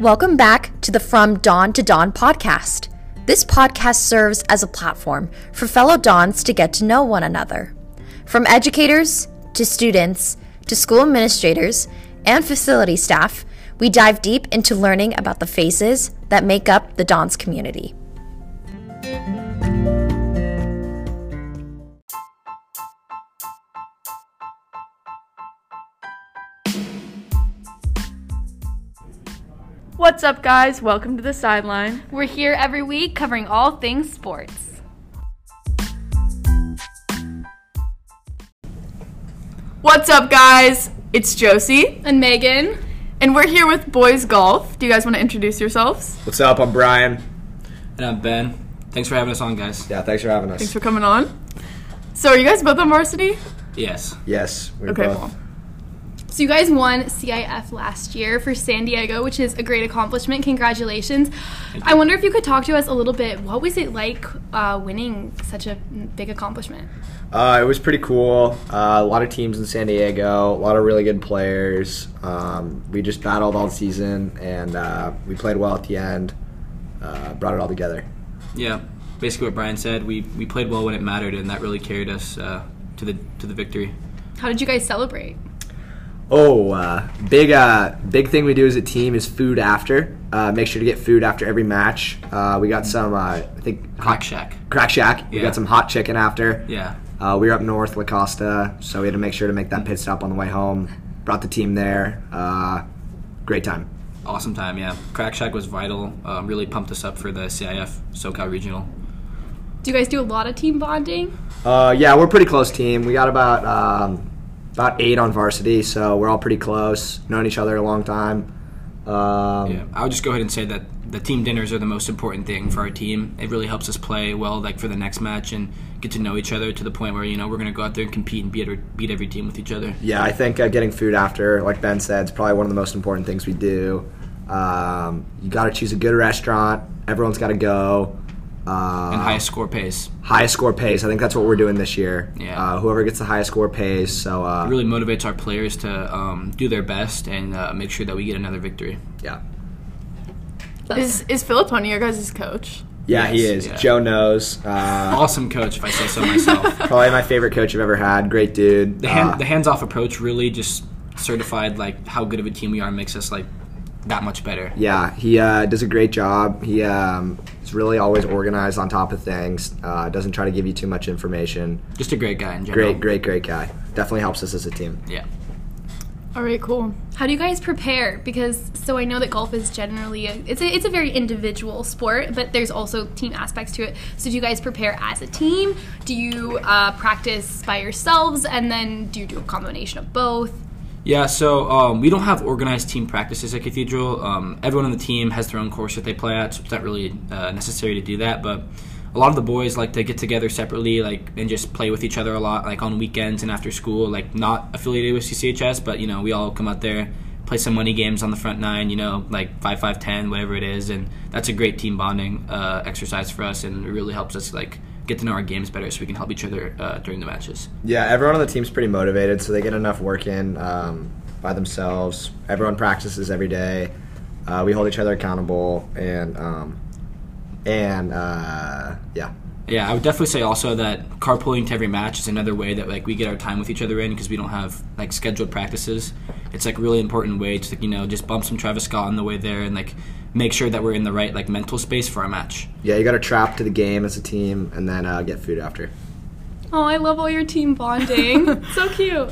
Welcome back to the From Don to Don podcast. This podcast serves as a platform for fellow Dons to get to know one another. From educators to students to school administrators and facility staff, we dive deep into learning about the faces that make up the Dons community. What's up, guys? Welcome to the sideline. We're here every week covering all things sports. What's up, guys? It's Josie, And Megan, and we're here with Boys Golf. Do you guys want to introduce yourselves? What's up? I'm Brian. And I'm Ben. Thanks for having us on, guys. Yeah, thanks for having us. Thanks for coming on. So, are you guys both on varsity? Yes. yes, we're Okay, both. cool. So you guys won CIF last year for San Diego, which is a great accomplishment. Congratulations. I wonder if you could talk to us a little bit. What was it like uh, winning such a big accomplishment? Uh, it was pretty cool. Uh, a lot of teams in San Diego, a lot of really good players. Um, we just battled all season, and uh, we played well at the end. Uh, brought it all together. Yeah. Basically, what Brian said. We we played well when it mattered, and that really carried us uh, to the to the victory. How did you guys celebrate? Oh, uh, big uh, big thing we do as a team is food after. Uh, make sure to get food after every match. Uh, we got some, uh, I think, Crack Shack. Crack Shack. We got some hot chicken after. Yeah. Uh, we were up north, La Costa, so we had to make sure to make that pit stop on the way home. Brought the team there. Uh, great time. Awesome time. Yeah. Crack Shack was vital. Um, really pumped us up for the CIF SoCal Regional. Do you guys do a lot of team bonding? Uh, yeah, we're a pretty close team. We got about um, about eight on varsity, so we're all pretty close. Known each other a long time. Um, Yeah. I would just go ahead and say that the team dinners are the most important thing for our team. It really helps us play well, like for the next match, and get to know each other to the point where you know we're gonna go out there and compete and beat every, beat every team with each other. Yeah, I think uh, getting food after, like Ben said, is probably one of the most important things we do. Um, you got to choose a good restaurant. Everyone's got to go. Uh, And highest score pays. highest score pays. I think that's what we're doing this year. Yeah. Uh, whoever gets the highest score pays. So uh, It really motivates our players to um, do their best and uh, make sure that we get another victory. yeah. Is is Philipponi your guys' coach? Yeah, he is. yeah. Joe knows. Uh, Awesome coach, if I say so myself. probably my favorite coach I've ever had. Great dude. The, hand, Uh, the hands-off approach really just certified like how good of a team we are and makes us like that much better. yeah, he uh, does a great job. He um, is really always organized on top of things. Uh, doesn't try to give you too much information. Just a great guy in general. Great, great, great guy. Definitely helps us as a team. Yeah. All right, cool. How do you guys prepare? Because so I know that golf is generally a, it's a it's a very individual sport, but there's also team aspects to it. So do you guys prepare as a team? Do you uh, practice by yourselves, and then do you do a combination of both? Yeah, so um, we don't have organized team practices at Cathedral. Um, everyone on the team has their own course that they play at, so it's not really uh, necessary to do that. But a lot of the boys like to get together separately, like and just play with each other a lot, like on weekends and after school. Like not affiliated with CCHS, but you know we all come out there, play some money games on the front nine. You know, like five, five, ten, whatever it is, and that's a great team bonding uh, exercise for us, and it really helps us like get to know our games better, so we can help each other uh, during the matches. Yeah, everyone on the team's pretty motivated, so they get enough work in um, by themselves. Everyone practices every day. Uh, we hold each other accountable, and um, and uh, yeah, Yeah, I would definitely say also that carpooling to every match is another way that like we get our time with each other in because we don't have like scheduled practices. It's like a really important way to you know just bump some Travis Scott on the way there and like make sure that we're in the right like mental space for our match. yeah. You got to trap to the game as a team, and then uh, get food after. Oh, I love all your team bonding. so cute.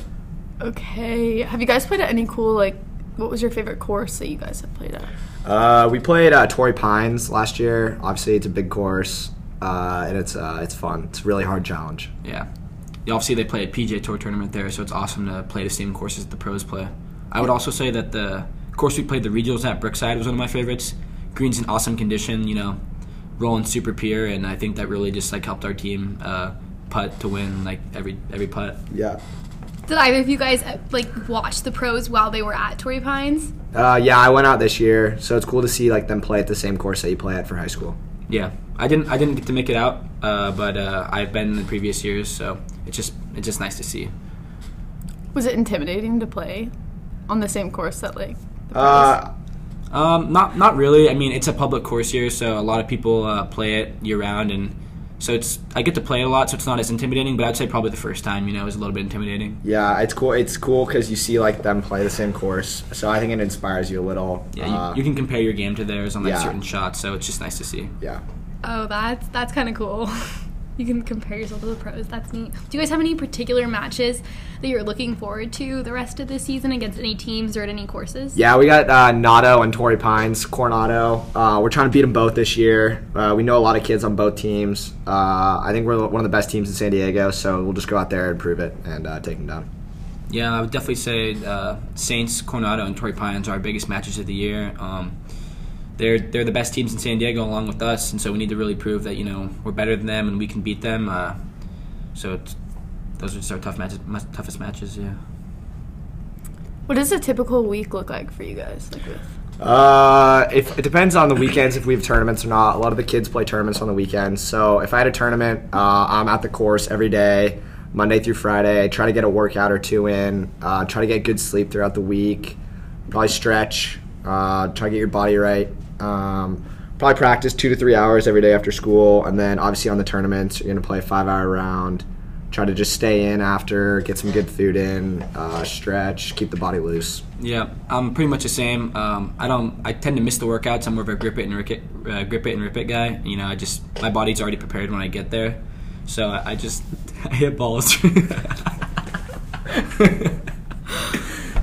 Okay. Have you guys played at any cool like? What was your favorite course that you guys have played at? Uh, we played uh, Torrey Pines last year. Obviously, it's a big course, uh, and it's uh, it's fun. It's a really hard challenge. Yeah. Yeah, Obviously, they play a PGA Tour tournament there, so it's awesome to play the same courses the pros play. I would also say that the course we played the regionals at Brookside was one of my favorites. Green's in awesome condition, you know, rolling super pure, and I think that really just like helped our team uh, putt to win like every every putt. Yeah. Did either of you guys uh, like watch the pros while they were at Torrey Pines? Uh, yeah, I went out this year, so it's cool to see like them play at the same course that you play at for high school. Yeah, I didn't I didn't get to make it out, uh, but uh, I've been in the previous years, so it's just it's just nice to see. Was it intimidating to play on the same course that like? the pros? Uh, Um, not not really. I mean, it's a public course here, so a lot of people uh, play it year round, and so it's I get to play it a lot, so it's not as intimidating. But I'd say probably the first time, you know, is a little bit intimidating. Yeah, it's cool. It's cool because you see like them play the same course, so I think it inspires you a little. Yeah, you, Uh, you can compare your game to theirs on like yeah. certain shots, so it's just nice to see. yeah. Oh, that's that's kind of cool. you can compare yourself to the pros. That's neat. Do you guys have any particular matches that you're looking forward to the rest of the season against any teams or at any courses? Yeah, we got uh, Nato and Torrey Pines, Coronado. Uh, we're trying to beat them both this year. Uh, we know a lot of kids on both teams. Uh, I think we're one of the best teams in San Diego, so we'll just go out there and prove it and uh, take them down. Yeah, I would definitely say uh, Saints, Coronado, and Torrey Pines are our biggest matches of the year. Um, they're they're the best teams in San Diego along with us, and so we need to really prove that you know we're better than them and we can beat them. Uh, so it's, those are just our tough matches, toughest matches. Yeah. What does a typical week look like for you guys? Like with Uh, if, it depends on the weekends if we have tournaments or not. A lot of the kids play tournaments on the weekends. So if I had a tournament, uh, I'm at the course every day, Monday through Friday. Try to get a workout or two in. Uh, try to get good sleep throughout the week. Probably stretch. Uh, try to get your body right. Um, probably practice two to three hours every day after school, and then obviously on the tournaments, you're gonna play a five-hour round. Try to just stay in after, get some good food in, uh, stretch, keep the body loose. Yeah, I'm pretty much the same. Um, I don't. I tend to miss the workouts. I'm more of a grip it and rip it, uh, grip it and rip it guy. You know, I just my body's already prepared when I get there, so I, I just I hit balls.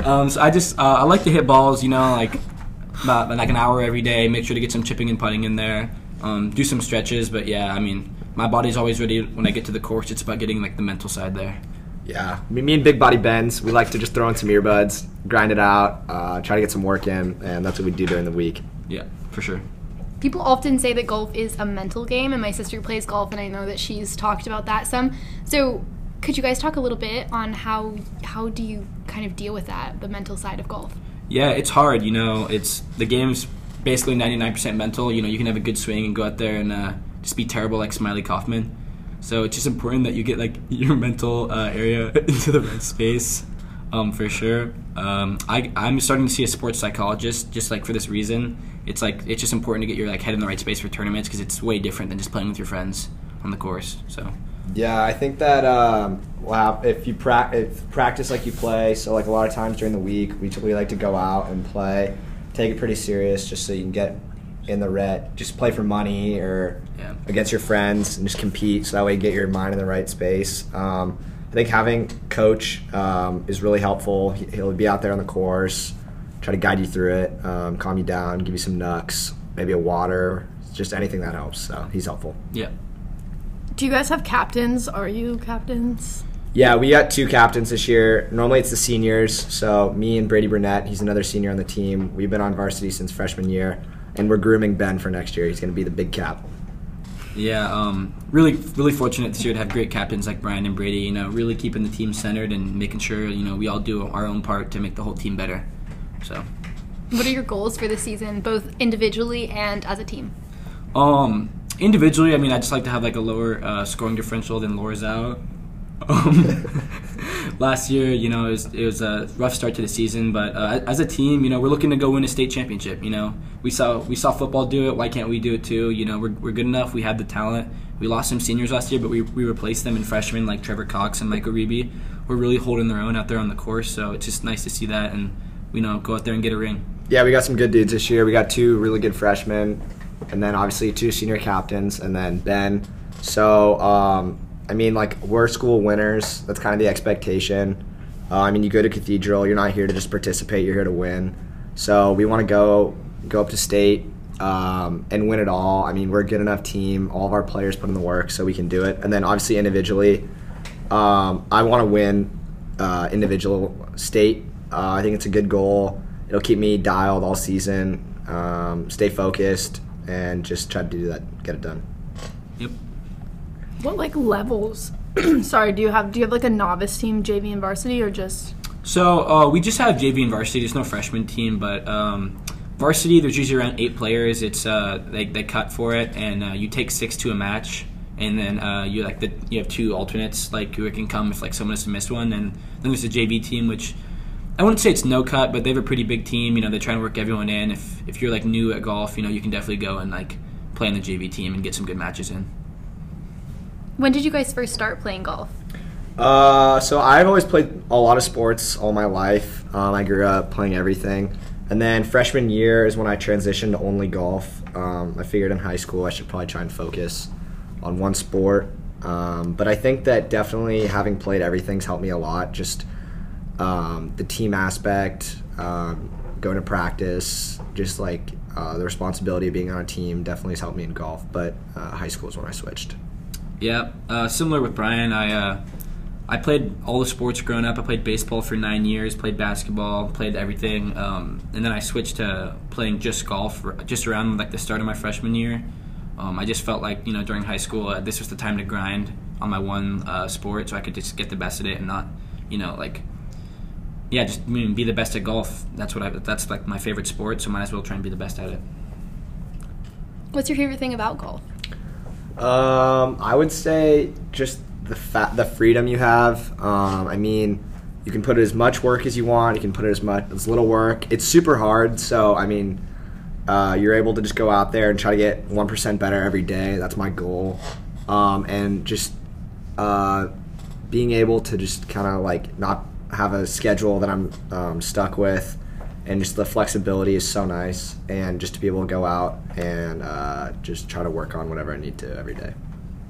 um, so I just uh, I like to hit balls. You know, like about like an hour every day. Make sure to get some chipping and putting in there. Um, do some stretches, but yeah, I mean, my body's always ready when I get to the course. It's about getting like the mental side there. Yeah, me, me and Big Body Benz, we like to just throw in some earbuds, grind it out, uh, try to get some work in, and that's what we do during the week. Yeah, for sure. People often say that golf is a mental game, and my sister plays golf, and I know that she's talked about that some. So, could you guys talk a little bit on how how do you kind of deal with that, the mental side of golf? Yeah, it's hard. You know, it's the game's basically 99% mental. You know, you can have a good swing and go out there and uh, just be terrible like Smylie Kaufman. So it's just important that you get like your mental uh, area into the right space, um, for sure. Um, I I'm starting to see a sports psychologist just like for this reason. It's like it's just important to get your like head in the right space for tournaments because it's way different than just playing with your friends on the course. So Yeah, I think that um, wow, if you pra- if practice like you play, so like a lot of times during the week, we typically like to go out and play, take it pretty serious, just so you can get in the ret, just play for money or Yeah. against your friends and just compete, so that way you get your mind in the right space. Um, I think having coach um, is really helpful. He- He'll be out there on the course, try to guide you through it, um, calm you down, give you some nucks, maybe a water, just anything that helps. So he's helpful. yeah. Do you guys have captains? Are you captains? Yeah, we got two captains this year. Normally it's the seniors. So me and Brady Burnett, he's another senior on the team. We've been on varsity since freshman year, and we're grooming Ben for next year. He's going to be the big cap. Yeah, um, really, really fortunate this year to have great captains like Brian and Brady. You know, really keeping the team centered and making sure you know we all do our own part to make the whole team better. So, What are your goals for the season, both individually and as a team? um, individually, I mean, I just like to have like a lower uh, scoring differential than Lorzao. Um, last year, you know, it was, it was a rough start to the season, but uh, as a team, you know, we're looking to go win a state championship. You know, we saw we saw football do it. Why can't we do it too? You know, we're, we're good enough. We have the talent. We lost some seniors last year, but we, we replaced them in freshmen like Trevor Cox and Michael Reeby. We're really holding their own out there on the course, so it's just nice to see that and you know go out there and get a ring. Yeah, we got some good dudes this year. We got two really good freshmen, and then obviously two senior captains, and then Ben. So, um, I mean, like we're school winners. That's kind of the expectation. Uh, I mean, you go to Cathedral. You're not here to just participate. You're here to win. So we want to go go up to state um, and win it all. I mean, we're a good enough team. All of our players put in the work, so we can do it. And then obviously individually, um, I want to win uh, individual state. Uh, I think it's a good goal. It'll keep me dialed all season. Um, stay focused and just try to do that, get it done. Yep. What like levels? Sorry, do you have do you have like a novice team, JV and varsity, or just So uh, we just have JV and varsity. There's no freshman team, but um, varsity there's usually around eight players. It's uh, they they cut for it, and uh, you take six to a match, and then uh, you like the you have two alternates like who can come if like someone has to miss one, and then there's the JV team which I wouldn't say it's no cut, but they have a pretty big team. You know, they try and work everyone in. If if you're like new at golf, you know, you can definitely go and like play in the JV team and get some good matches in. When did you guys first start playing golf? Uh, so I've always played a lot of sports all my life. Um, I grew up playing everything, and then freshman year is when I transitioned to only golf. Um, I figured in high school I should probably try and focus on one sport. Um, but I think that definitely having played everything's helped me a lot. Just um, the team aspect, um, going to practice, just like uh, the responsibility of being on a team definitely has helped me in golf. But uh, high school is when I switched. Yeah, uh, similar with Brian. I uh, I played all the sports growing up. I played baseball for nine years, played basketball, played everything, um, and then I switched to playing just golf just around like the start of my freshman year. Um, I just felt like you know during high school uh, this was the time to grind on my one uh, sport, so I could just get the best at it and not you know like yeah just I mean, be the best at golf. That's what I that's like my favorite sport, so might as well try and be the best at it. What's your favorite thing about golf? Um, I would say just the fa- the freedom you have. Um, I mean, you can put as much work as you want. You can put as much as little work. It's super hard, so I mean, uh, you're able to just go out there and try to get one percent better every day. That's my goal, um, and just uh, being able to just kind of like not have a schedule that I'm um, stuck with. And just the flexibility is so nice, and just to be able to go out and uh, just try to work on whatever I need to every day.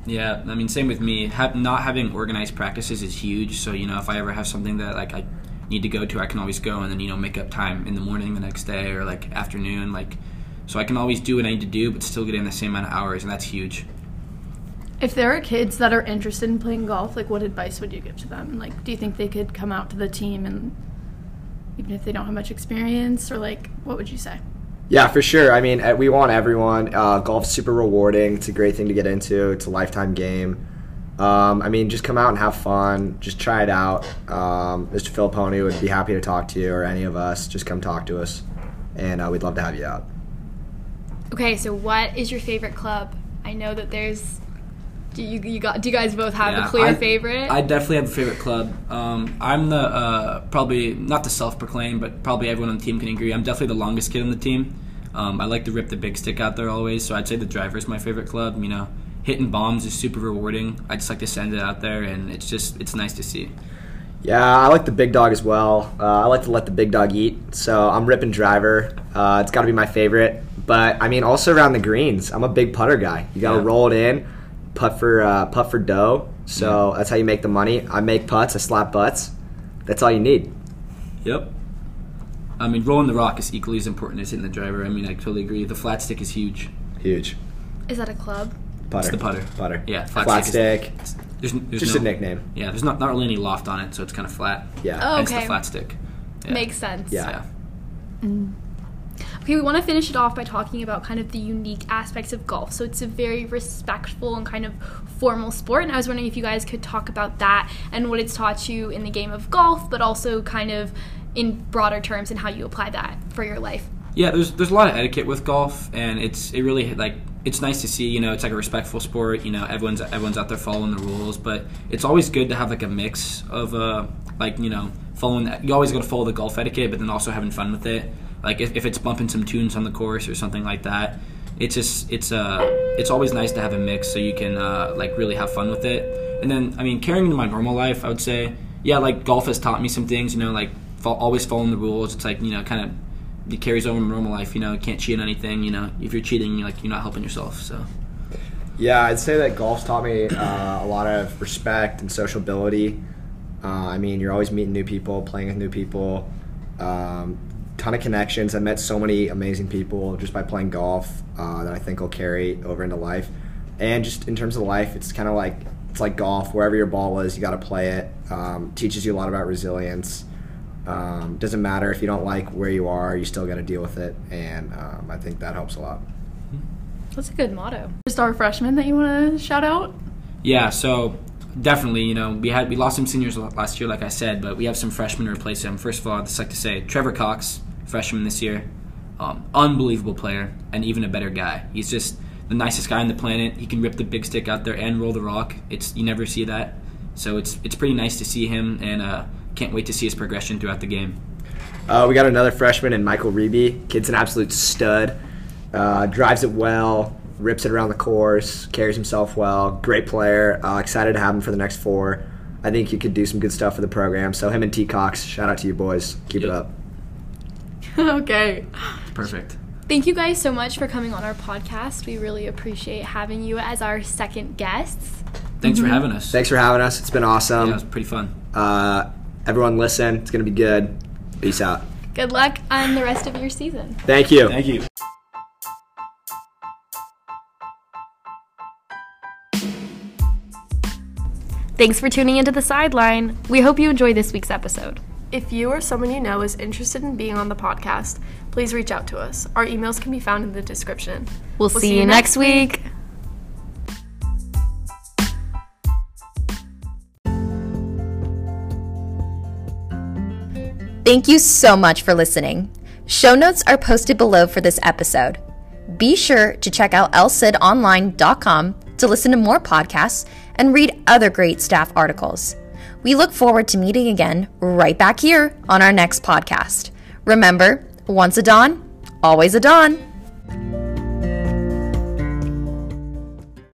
Yeah, I mean, same with me. Ha- not having organized practices is huge. So you know, if I ever have something that like I need to go to, I can always go and then you know make up time in the morning the next day or like afternoon, like so I can always do what I need to do, but still get in the same amount of hours, and that's huge. If there are kids that are interested in playing golf, like what advice would you give to them? Like, do you think they could come out to the team and even if they don't have much experience, or like, what would you say? Yeah, for sure. I mean, we want everyone. Uh, golf's super rewarding. It's a great thing to get into. It's a lifetime game. Um, I mean, just come out and have fun. Just try it out. Um, Mr. Filipponi would be happy to talk to you, or any of us. Just come talk to us, and uh, we'd love to have you out. Okay, so what is your favorite club? I know that there's. Do you, you got? Do you guys both have Yeah, a clear I- favorite? I definitely have a favorite club. Um, I'm the uh, probably not the self-proclaimed, but probably everyone on the team can agree. I'm definitely the longest kid on the team. Um, I like to rip the big stick out there always, so I'd say the driver is my favorite club. You know, hitting bombs is super rewarding. I just like to send it out there, and it's just it's nice to see. Yeah, I like the big dog as well. Uh, I like to let the big dog eat, so I'm ripping driver. Uh, it's got to be my favorite. But I mean, also around the greens, I'm a big putter guy. You got to Yeah. roll it in, putt for uh, putt for dough. So that's how you make the money. I make putts, I slap butts. That's all you need. Yep. I mean, rolling the rock is equally as important as hitting the driver. I mean, I totally agree. The flat stick is huge. Huge is that a club? putter. It's the putter. Putter. Yeah, flat, flat stick. stick There's, there's Just no, a nickname. Yeah, there's not not really any loft on it, so it's kind of flat. Yeah. Oh, Hence okay. the flat stick. Yeah. Makes sense. Yeah. Okay, we want to finish it off by talking about kind of the unique aspects of golf. So it's a very respectful and kind of formal sport, and I was wondering if you guys could talk about that and what it's taught you in the game of golf, but also kind of in broader terms and how you apply that for your life. Yeah, there's there's a lot of etiquette with golf, and it's it really like it's nice to see. You know, it's like a respectful sport. You know, everyone's everyone's out there following the rules, but it's always good to have like a mix of uh like you know following. You always got to follow the golf etiquette, but then also having fun with it. Like if, if it's bumping some tunes on the course or something like that, it's just it's uh it's always nice to have a mix so you can uh, like really have fun with it. And then I mean carrying into my normal life, I would say yeah, like golf has taught me some things. You know, like fo- always following the rules. It's like you know kind of it carries over in normal life. You know, can't cheat on anything. You know, if you're cheating, you're like you're not helping yourself. So Yeah, I'd say that golf's taught me uh, a lot of respect and sociability. Uh, I mean, you're always meeting new people, playing with new people, um, ton of connections. I met so many amazing people just by playing golf uh, that I think will carry over into life. And just in terms of life, it's kind of like it's like golf. Wherever your ball is, you got to play it. Um, teaches you a lot about resilience. Um, doesn't matter if you don't like where you are, you still got to deal with it, and um, I think that helps a lot. That's a good motto. Star freshman that you want to shout out? yeah, so definitely, you know, we had we lost some seniors last year, like I said, but we have some freshmen to replace them. First of all, I'd just like to say Trevor Cox, freshman this year, um, unbelievable player and even a better guy. He's just the nicest guy on the planet. He can rip the big stick out there and roll the rock. It's you never see that, so it's it's pretty nice to see him, and uh, can't wait to see his progression throughout the game. Uh, we got another freshman in Michael Reby. Kid's an absolute stud. Uh, drives it well, rips it around the course, carries himself well. Great player. Uh, excited to have him for the next four. I think you could do some good stuff for the program. So him and T Cox, shout out to you boys. Keep it up. okay. Perfect. Thank you guys so much for coming on our podcast. We really appreciate having you as our second guests. Thanks for having us. Thanks for having us. It's been awesome. Yeah, it was pretty fun. Uh, everyone, listen. It's gonna be good. Peace out. Good luck on the rest of your season. Thank you. Thank you. Thanks for tuning into the sideline. We hope you enjoy this week's episode. If you or someone you know is interested in being on the podcast, please reach out to us. Our emails can be found in the description. We'll, see, you next week. Thank you so much for listening. Show notes are posted below for this episode. Be sure to check out lsidonline.com to listen to more podcasts and read other great staff articles. We look forward to meeting again right back here on our next podcast. Remember, once a Don, always a Don.